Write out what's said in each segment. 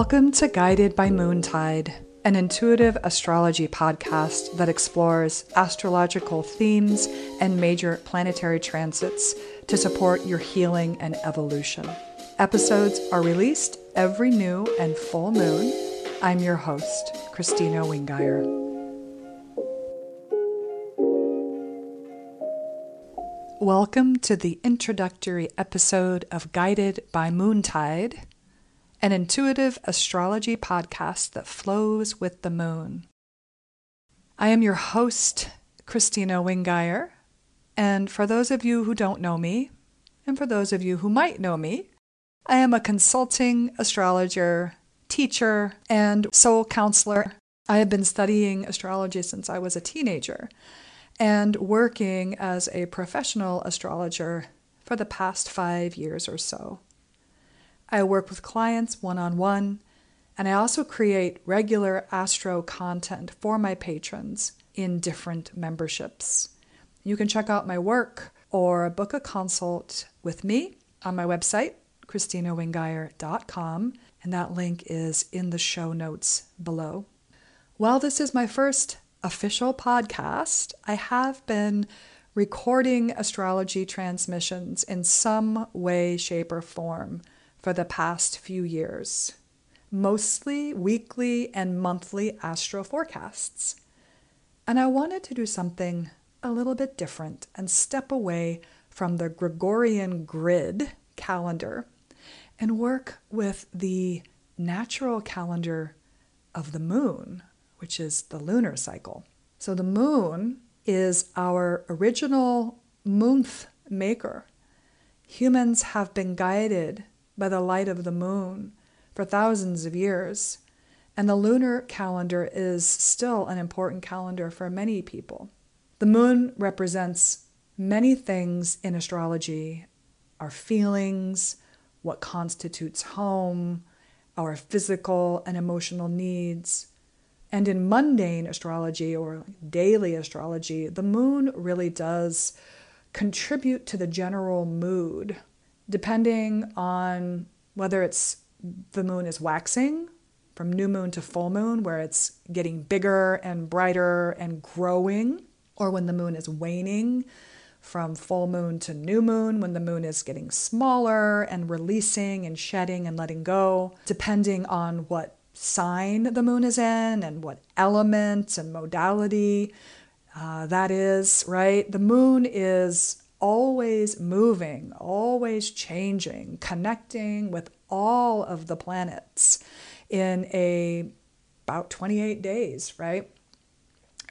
Welcome to Guided by Moontide, an intuitive astrology podcast that explores astrological themes and major planetary transits to support your healing and evolution. Episodes are released every new and full moon. I'm your host, Kristina Wingeier. Welcome to the introductory episode of Guided by Moontide an intuitive astrology podcast that flows with the moon. I am your host, Kristina Wingeier. and for those of you who don't know me, and for those of you who might know me, I am a consulting astrologer, teacher, and soul counselor. I have been studying astrology since I was a teenager and working as a professional astrologer for the past five years or so. I work with clients one on one, and I also create regular astro content for my patrons in different memberships. You can check out my work or book a consult with me on my website, kristinawingeier.com, and that link is in the show notes below. While this is my first official podcast, I have been recording astrology transmissions in some way, shape, or form for the past few years, mostly weekly and monthly astro forecasts. And I wanted to do something a little bit different and step away from the Gregorian grid calendar and work with the natural calendar of the moon, which is the lunar cycle. So the moon is our original month maker. Humans have been guided by the light of the moon for thousands of years. And the lunar calendar is still an important calendar for many people. The moon represents many things in astrology our feelings, what constitutes home, our physical and emotional needs. And in mundane astrology or daily astrology, the moon really does contribute to the general mood depending on whether it's the moon is waxing from new moon to full moon, where it's getting bigger and brighter and growing, or when the moon is waning from full moon to new moon, when the moon is getting smaller and releasing and shedding and letting go, depending on what sign the moon is in and what element and modality uh, that is, right? The moon is always moving, always changing, connecting with all of the planets in a about 28 days, right?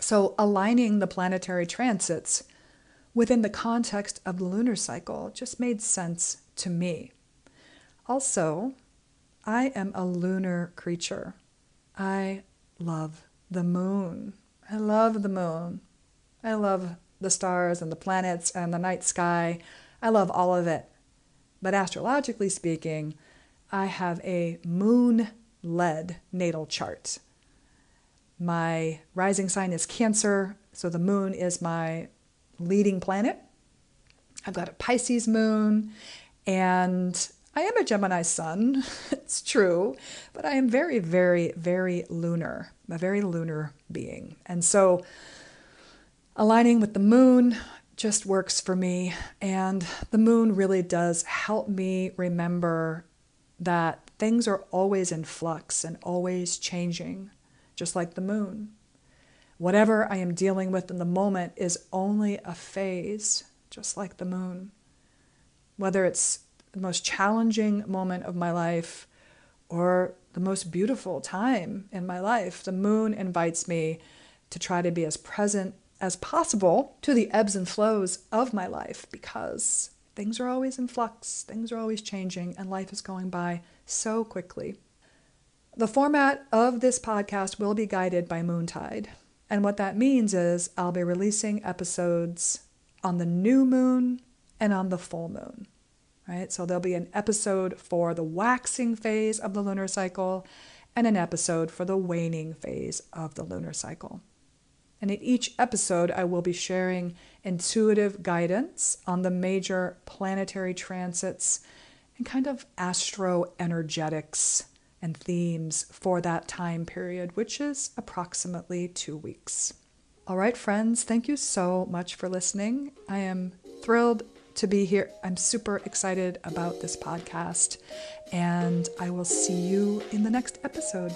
So aligning the planetary transits within the context of the lunar cycle just made sense to me. Also, I am a lunar creature. I love the moon. I love the moon. I love the stars and the planets and the night sky. I love all of it. But astrologically speaking, I have a moon led natal chart. My rising sign is Cancer, so the moon is my leading planet. I've got a Pisces moon, and I am a Gemini sun, it's true, but I am very, very, very lunar, a very lunar being. And so aligning with the moon just works for me. And the moon really does help me remember that things are always in flux and always changing, just like the moon. Whatever I am dealing with in the moment is only a phase, just like the moon. Whether it's the most challenging moment of my life or the most beautiful time in my life, the moon invites me to try to be as present as possible to the ebbs and flows of my life because things are always in flux, things are always changing, and life is going by so quickly. The format of this podcast will be guided by Moontide. And what that means is I'll be releasing episodes on the new moon and on the full moon. Right? So there'll be an episode for the waxing phase of the lunar cycle and an episode for the waning phase of the lunar cycle. And in each episode, I will be sharing intuitive guidance on the major planetary transits and kind of astro energetics and themes for that time period, which is approximately two weeks. All right, friends, thank you so much for listening. I am thrilled to be here. I'm super excited about this podcast, and I will see you in the next episode.